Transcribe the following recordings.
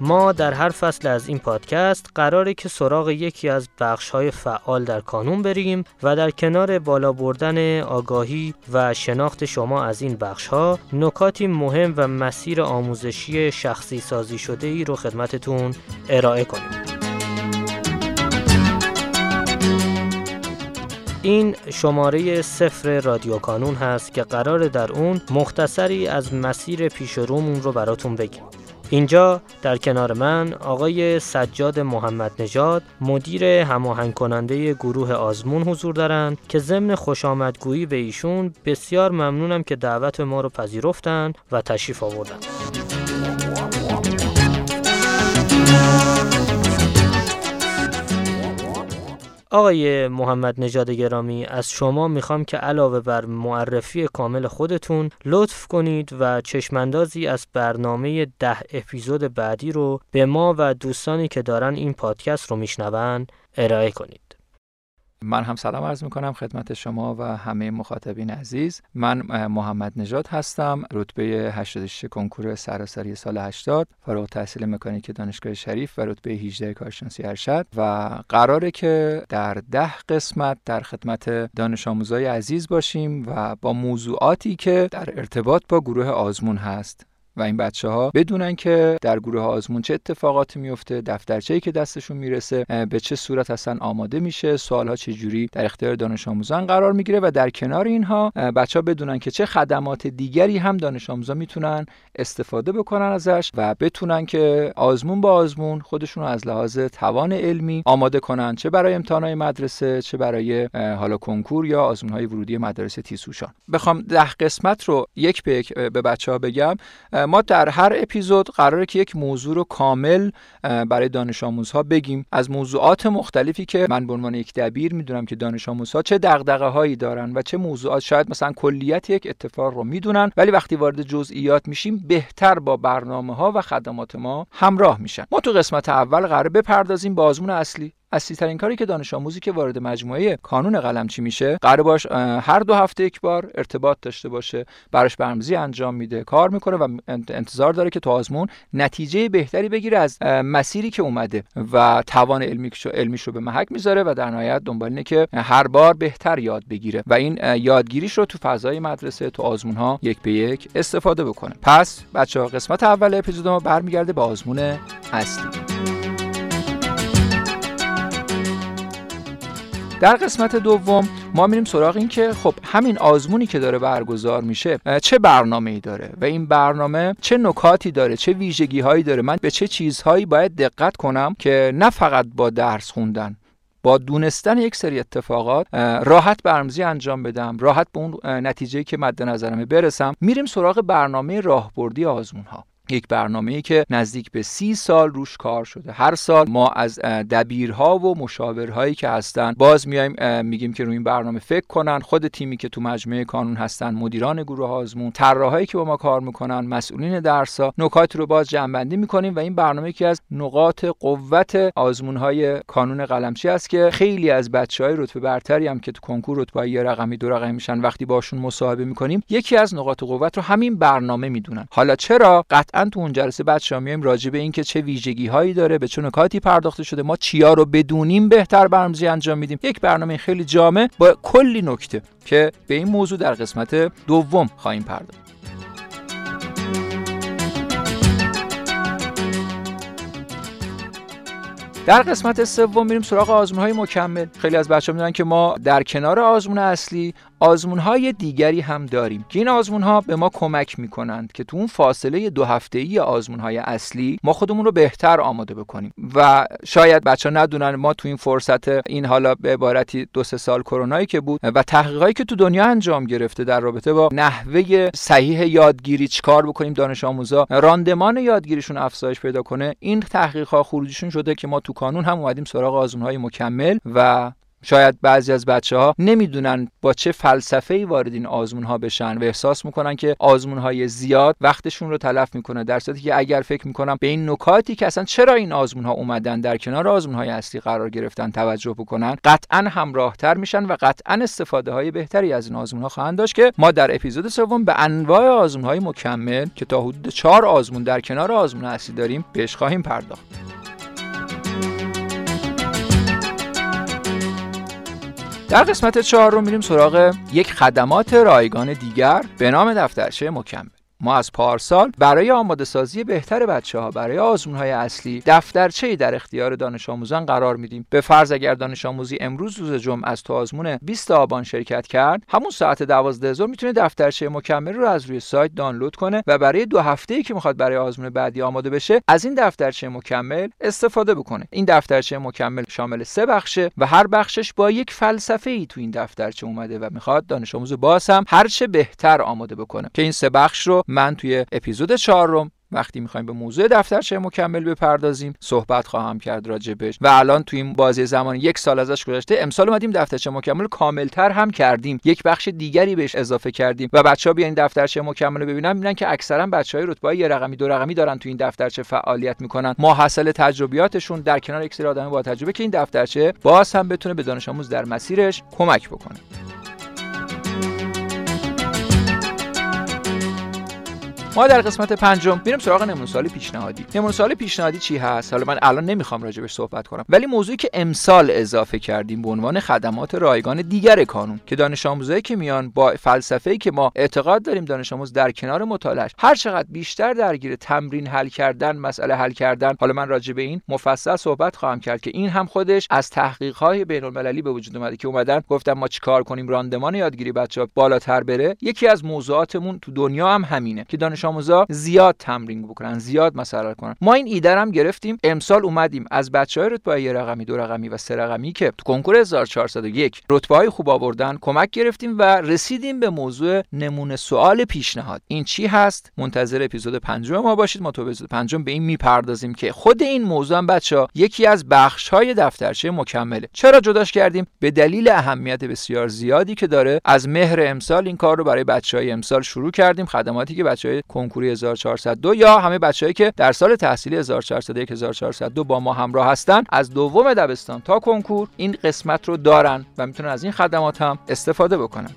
ما در هر فصل از این پادکست قراره که سراغ یکی از های فعال در کانون بریم و در کنار بالا بردن آگاهی و شناخت شما از این ها نکاتی مهم و مسیر آموزشی شخصی سازی شده ای رو خدمتتون ارائه کنیم. این شماره سفر رادیو کانون هست که قرار در اون مختصری از مسیر پیش رومون رو براتون بگیم. اینجا در کنار من آقای سجاد محمد نژاد مدیر هماهنگ کننده گروه آزمون حضور دارند که ضمن خوش آمدگویی به ایشون بسیار ممنونم که دعوت ما رو پذیرفتن و تشریف آوردن. آقای محمد نژاد گرامی از شما می‌خوام که علاوه بر معرفی کامل خودتون لطف کنید و چشماندازی از برنامه ده اپیزود بعدی رو به ما و دوستانی که دارن این پادکست رو میشنون ارائه کنید. من هم سلام عرض می کنم خدمت شما و همه مخاطبین عزیز. من محمد نژاد هستم رتبه 86 کنکور سراسری سال 80 فارغ تحصیل مکانیک دانشگاه شریف و رتبه 18 کارشناسی ارشد و قراره که در ده قسمت در خدمت دانش آموزای عزیز باشیم و با موضوعاتی که در ارتباط با گروه آزمون هست. و این بچه ها بدونن که در گروه آزمون چه اتفاقاتی میفته دفترچه‌ای که دستشون می‌رسه به چه صورت اصلا آماده میشه سوال ها چه جوری در اختیار دانش آموزان قرار می‌گیره و در کنار اینها بچه ها بدونن که چه خدمات دیگری هم دانش آموزان می‌تونن استفاده بکنن ازش و بتونن که آزمون با آزمون خودشون از لحاظ توان علمی آماده کنن چه برای امتحانات مدرسه چه برای حالا کنکور یا آزمون های ورودی مدارس تیسوشان. بخوام ده قسمت رو یک به یک به بچه ها بگم ما در هر اپیزود قراره که یک موضوع رو کامل برای دانش آموزها بگیم. از موضوعات مختلفی که من به عنوان یک دبیر می‌دونم که دانش آموزها چه دغدغه هایی دارن و چه موضوعات شاید مثلا کلیت یک اتفاق رو می‌دونن ولی وقتی وارد جزئیات میشیم بهتر با برنامه ها و خدمات ما همراه میشن. ما تو قسمت اول قرار بپردازیم به آزمون اصلی. اصلی ترین کاری که دانش آموزی که وارد مجموعه کانون قلمچی میشه قرار باش هر دو هفته یک بار ارتباط داشته باشه براش برنامه‌ریزی انجام میده کار می‌کنه و انتظار داره که تو آزمون نتیجه بهتری بگیره از مسیری که اومده و توان علمیش علمیش رو به محک می‌ذاره و در نهایت دنبال اینه که هر بار بهتر یاد بگیره و این یادگیریش رو تو فضای مدرسه تو آزمون ها یک به یک استفاده بکنه. پس بچه ها قسمت اول اپیزود ما برمیگرده به آزمون اصلی. در قسمت دوم ما میریم سراغ این که خب همین آزمونی که داره برگزار میشه چه برنامه ای داره و این برنامه چه نکاتی داره چه ویژگی هایی داره؟ من به چه چیزهایی باید دقت کنم که نه فقط با درس خوندن با دونستن یک سری اتفاقات راحت برمزی انجام بدم راحت به اون نتیجه که مد نظرمه برسم. میریم سراغ برنامه راهبردی آزمون ها یک برنامه ای که نزدیک به سی سال روش کار شده. هر سال ما از دبیرها و مشاورهایی که هستن باز میایم میگیم که روی این برنامه فکر کنن. خود تیمی که تو مجموعه کانون هستن مدیران گروه آزمون طراحایی که با ما کار می‌کنن مسئولین درسا نکات رو باز جنبندی می‌کنیم و این برنامه یکی از نقاط قوت آزمون های کانون قلمچی است که خیلی از بچه های رتبه برتری هم که تو کنکور رتبه یه رقمی دو رقمی میشن وقتی باشون مصاحبه می‌کنیم یکی از نقاط قوت رو همین برنامه می‌دونن. حالا چرا تو اون جلسه بعد شما میایم راجع به اینکه چه ویژگی هایی داره به چه نکاتی پرداخته شده. ما چیا رو بدونیم بهتر برنامه‌ریزی انجام میدیم. یک برنامه خیلی جامع با کلی نکته که به این موضوع در قسمت دوم خواهیم پرداخت. در قسمت سوم میریم سراغ آزمون های مکمل. خیلی از بچه‌ها می‌دونن که ما در کنار آزمون اصلی آزمون های دیگری هم داریم. که این آزمون ها به ما کمک می‌کنند که تو اون فاصله دو هفته ای آزمون های اصلی ما خودمون رو بهتر آماده بکنیم. و شاید بچه ها ندونن ما تو این فرصت این حالا به عبارتی دو سه سال کرونایی که بود و تحقیقاتی که تو دنیا انجام گرفته در رابطه با نحوه صحیح یادگیری چیکار بکنیم دانش آموزا راندمان یادگیریشون افزایش پیدا کنه این تحقیق ها خروجیشون شده که ما تو کانون هم اومدیم سراغ آزمون های مکمل و شاید بعضی از بچه ها نمی‌دونن با چه فلسفه ای وارد این آزمون ها بشن و احساس می‌کنن که آزمون های زیاد وقتشون رو تلف می‌کنه در صورتی که اگر فکر می‌کنم به این نکاتی که اصلا چرا این آزمون ها اومدن در کنار آزمون های اصلی قرار گرفتن توجه بکنن قطعا همراهتر میشن و قطعا استفاده های بهتری از این آزمون ها خواهند داشت که ما در اپیزود سوم به انواع آزمون های مکمل که تا حدود چهار آزمون در کنار آزمون اصلی داریم بهش خواهیم پرداخت. در قسمت چهار رو میریم سراغ یک خدمات رایگان دیگر به نام دفترچه مکمل. ما از پارسال برای آماده سازی بهتر بچه ها برای آزمون های اصلی دفترچه در اختیار دانش آموزان قرار میدیم. به فرض اگر دانش آموزی امروز روز جمعه از تو آزمون 20 آبان شرکت کرد همون ساعت 12 ظهر می‌تونه دفترچه مکمل رو از روی سایت دانلود کنه و برای دو هفته ای که می‌خواد برای آزمون بعدی آماده بشه از این دفترچه مکمل استفاده بکنه. این دفترچه مکمل شامل سه بخشه و هر بخشش با یک فلسفه ای تو این دفترچه اومده و می‌خواد دانش آموز باز هم هرچه بهتر آماده بکنه. که این سه بخش رو من توی اپیزود چهارم وقتی می‌خوایم به موضوع دفترچه مکمل بپردازیم صحبت خواهم کرد راجبش. و الان توی این بازی زمان یک سال ازش گذشته امسال اومدیم دفترچه مکمل کاملتر هم کردیم. یک بخش دیگری بهش اضافه کردیم. و بچه ها بیان این دفترچه مکمل رو ببینن می‌بینن که اکثرا بچه های رتبه یه رقمی دو رقمی دارن توی این دفترچه فعالیت می‌کنن. ما حاصل تجربیاتشون در کنار یک سری آدم با تجربه که این دفترچه باز هم بتونه به دانش آموز در مسیرش کمک بکنه. ما در قسمت پنجم میریم سراغ نمونه سوال پیشنهادی. نمونه سوال پیشنهادی چی هست؟ حالا من الان نمی‌خوام راجبش صحبت کنم. ولی موضوعی که امسال اضافه کردیم به عنوان خدمات رایگان دیگر کانون که دانش آموزایی که میان با فلسفه‌ای که ما اعتقاد داریم دانش آموز در کنار مطالعه هر چقدر بیشتر درگیر تمرین حل کردن مسئله حل کردن حالا من راجع به این مفصل صحبت خواهم کرد که این هم خودش از تحقیق‌های بین‌المللی به وجود اومده که اومدن گفتم ما چیکار کنیم؟ راندمان یادگیری بچه‌ها بالاتر بره. یکی از موضوعاتمون تو دنیا هم همینه که دانش آموزا زیاد تمرین بکنن زیاد مسئله کنن. ما این ایده هم گرفتیم. امسال اومدیم. از بچه های رتبه یه رقمی دو رقمی و سه رقمی که تو کنکور 1401 رتبه های خوب آوردن کمک گرفتیم و رسیدیم به موضوع نمونه سوال پیشنهاد. این چی هست؟ منتظر اپیزود پنجم ما باشید. ما تو اپیزود پنجم به این می‌پردازیم که خود این موضوع هم بچه یکی از بخش های دفترچه مکمله. چرا جداش کردیم؟ به دلیل اهمیت بسیار زیادی که داره. از مهر امسال این کار رو برای بچه های امسال شروع کردیم. خدماتی که بچه های کنکوری 1402 یا همه بچههایی که در سال تحصیلی 1401 1402 با ما همراه هستن از دوم دبستان تا کنکور این قسمت رو دارن و می‌تونن از این خدمات هم استفاده بکنن.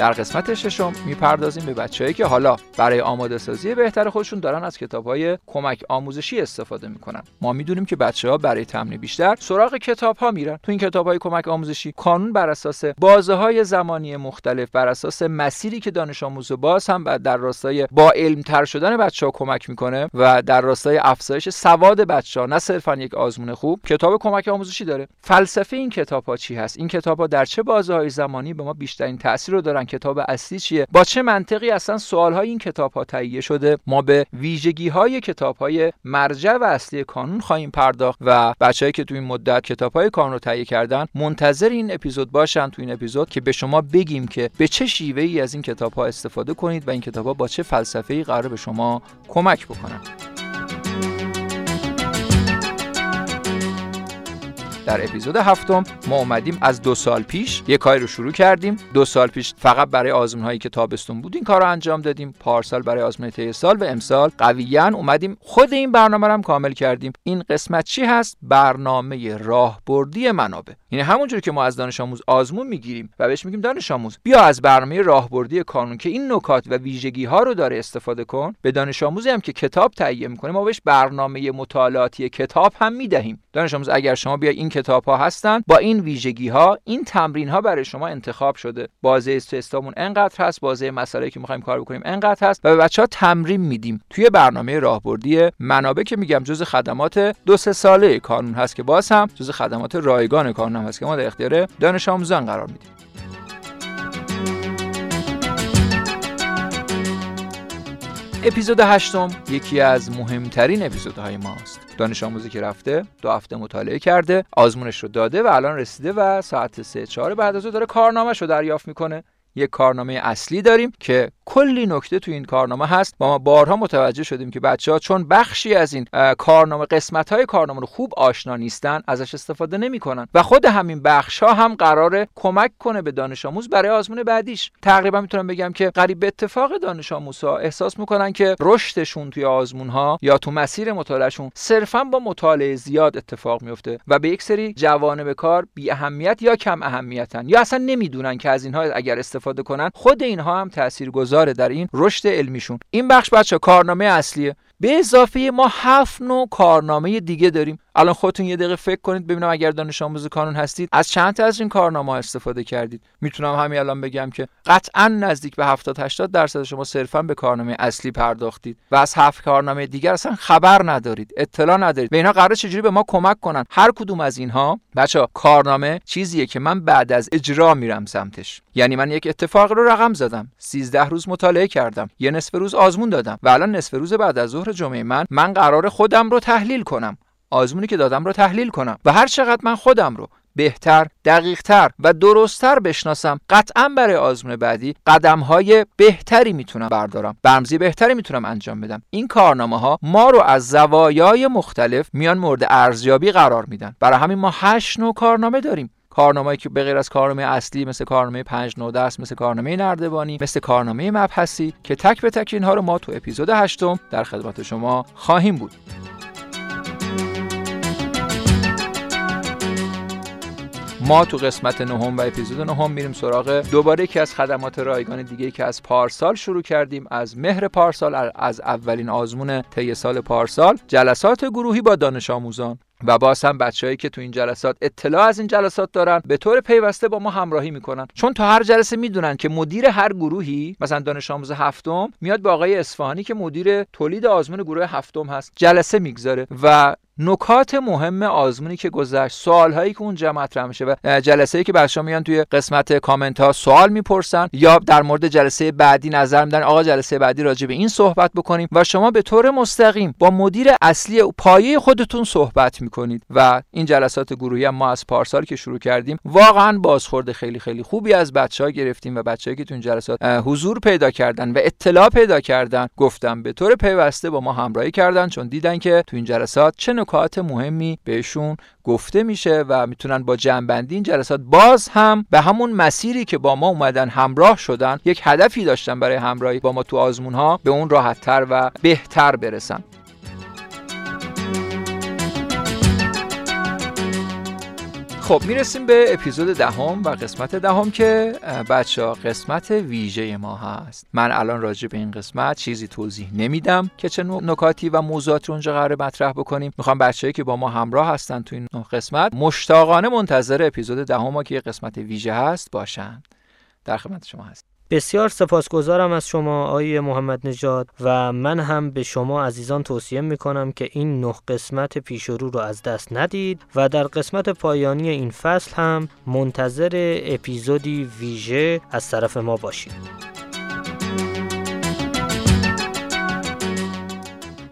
در قسمت ششم می‌پردازیم به بچههایی که حالا برای آماده سازی بهتر خودشون دارن از کتاب های کمک آموزشی استفاده می‌کنن. ما می‌دونیم که بچه ها برای تمرین بیشتر سراغ کتاب ها میرن. تو این کتاب های کمک آموزشی کانون بر اساس بازه های زمانی مختلف بر اساس مسیری که دانش آموز باز هم در راستای با علم تر شدن بچه ها کمک می‌کنه و در راستای افزایش سواد بچه ها نه صرفا یک آزمون خوب کتاب کمک آموزشی داره. فلسفه این کتاب ها چی هست؟ این کتاب ها در چه بازه های زمانی به ما بیشترین تاثیر رو دارن کتاب اصلی چیه؟ با چه منطقی اصلا سوال های این کتاب ها تهیه شده؟ ما به ویژگی های کتاب های مرجع و اصلی کانون خواهیم پرداخت و بچههایی که تو این مدت کتاب های کانون رو تهیه کردن منتظر این اپیزود باشن تو این اپیزود که به شما بگیم که به چه شیوه ای از این کتاب ها استفاده کنید و این کتاب ها با چه فلسفه ای قرار به شما کمک بکنن. در اپیزود هفتم ما اومدیم از دو سال پیش یه کاری رو شروع کردیم. دو سال پیش فقط برای آزمون هایی که تابستون بود این کار رو انجام دادیم. پارسال برای آزمون طی سال و امسال قویا اومدیم. خود این برنامه رو هم کامل کردیم. این قسمت چی هست؟ برنامه راهبردی منابع. یعنی همونجور که ما از دانش آموز آزمون می‌گیریم و بهش میگیم دانش آموز بیا از برنامه راهبردی کانون که این نکات و ویژگی ها رو داره استفاده کن. به دانش آموزی هم که کتاب تهیه می‌کنه ما بهش برنامه مطالعاتی کتاب هم می‌دهیم. دانش آموز اگر شما بیا این کتاب ها هستن با این ویژگی ها این تمرین ها برای شما انتخاب شده. بازه استمون انقدر هست بازه مسئله که می‌خوایم کار بکنیم انقدر هست و به بچه ها تمرین میدیم. توی برنامه راهبردی منابع که میگم جز خدمات دو سه ساله کانون هست که باز هم جز خدمات رایگان کانون هم هست که ما در اختیار دانش آموزان قرار میدیم. اپیزود هشتم یکی از مهمترین اپیزودهای ماست. دانش آموزی که رفته دو هفته مطالعه کرده آزمونش رو داده و الان رسیده و ساعت سه چهار بعد از داره کارنامهش رو دریافت می‌کنه. یک کارنامه اصلی داریم که کلی نکته تو این کارنامه هست. ما بارها متوجه شدیم که بچه ها چون بخشی از این کارنامه قسمت های کارنامه رو خوب آشنا نیستن ازش استفاده نمی‌کنن و خود همین بخش ها هم قراره کمک کنه به دانش آموز برای آزمون بعدیش. تقریبا می‌تونم بگم که قریب به اتفاق دانش آموزها احساس می‌کنن که رشدشون توی آزمون ها یا تو مسیر مطالعهشون صرفا با مطالعه زیاد اتفاق میفته و به یک سری جوانب کار بی اهمیت یا کم اهمیتن یا اصلا نمی‌دونن که از اینها اگر استفاده کنن خود اینها هم تاثیرگذاره در این رشد علمیشون. این بخش بچه کارنامه اصلیه. به اضافه ما هفت نوع کارنامه دیگه داریم. الان خودتون یه دقیقه فکر کنید ببینم اگر دانش آموز کانون هستید از چند تا از این کارنامه استفاده کردید؟ می‌تونم همین الان بگم که قطعا نزدیک به 70 80 درصد شما صرفا به کارنامه اصلی پرداختید و از هفت کارنامه دیگر اصلا خبر ندارید اطلاع ندارید. به اینا قرار چجوری به ما کمک کنن؟ هر کدوم از اینها بچا کارنامه چیزیه که من بعد از اجرا میرم سمتش. یعنی من یک اتفاق رو رقم زدم. 13 روز مطالعه کردم. یه نصف روز آزمون دادم. و الان نصف روز بعد از ظهر جمعه من من قرار خودم رو تحلیل کنم. آزمونی که دادم رو تحلیل کنم. و هر چقدر من خودم رو بهتر، دقیقتر و درستتر بشناسم قطعا برای آزمون بعدی قدم های بهتری می‌تونم بردارم. برمزی بهتری می‌تونم انجام بدم. این کارنامه ها ما رو از زوایای مختلف میان مورد ارزیابی قرار میدن. برای همین ما هشت نوع کارنامه داریم. کارنامه‌ای که به غیر از کارنامه اصلی مثل کارنامه 5 9 درس مثل کارنامه نردبانی مثل کارنامه مبحثی که تک به تک اینها رو ما تو اپیزود هشتم در خدمت شما خواهیم بود. ما تو قسمت نهم و اپیزود نهم میریم سراغ دوباره یکی از خدمات رایگان دیگه که از پارسال شروع کردیم از مهر پارسال از اولین آزمون طی سال پارسال جلسات گروهی با دانش آموزان. و باز هم بچههایی که تو این جلسات اطلاع از این جلسات دارن به طور پیوسته با ما همراهی می‌کنن. چون تا هر جلسه می‌دونن که مدیر هر گروهی مثلا دانش آموز هفتم میاد به آقای اصفهانی که مدیر تولید آزمون گروه هفتم هست جلسه می‌گذاره و نکات مهم آزمونی که گذشت سوال هایی که اونجا مطرح میشه و جلسه ای که بچه‌ها میان توی قسمت کامنت ها سوال می‌پرسن یا در مورد جلسه بعدی نظر میدن آقا جلسه بعدی راجع به این صحبت بکنیم و شما به طور مستقیم با مدیر اصلی پایه خودتون صحبت می‌کنید. و این جلسات گروهی هم ما از پارسال که شروع کردیم واقعا بازخورد خیلی خیلی خوبی از بچه ها گرفتیم و بچه‌ای که تو این جلسات حضور پیدا کردن و اطلاع پیدا کردن گفتم به طور پیوسته با ما همراهی کردن چون دیدن که تو این جلسات چه نکات مهمی بهشون گفته میشه و می‌تونن با جنبندی این جلسات باز هم به همون مسیری که با ما اومدن همراه شدن یک هدفی داشتن برای همراهی با ما تو آزمون ها به اون راحتتر و بهتر برسن. خب می‌رسیم به اپیزود دهم و قسمت دهم که بچه ها قسمت ویژه ما هست. من الان راجع به این قسمت چیزی توضیح نمیدم که چه نکاتی و موضوعات رو اونجا قرار مطرح بکنیم. می‌خوام بچه‌ای که با ما همراه هستن تو این قسمت مشتاقانه منتظر اپیزود دهم که یه قسمت ویژه هست باشن. در خدمت شما هست بسیار سپاسگزارم از شما آقای محمد نژاد و من هم به شما عزیزان توصیه می کنم که این نه قسمت پیش رو رو از دست ندید و در قسمت پایانی این فصل هم منتظر اپیزودی ویژه از طرف ما باشید.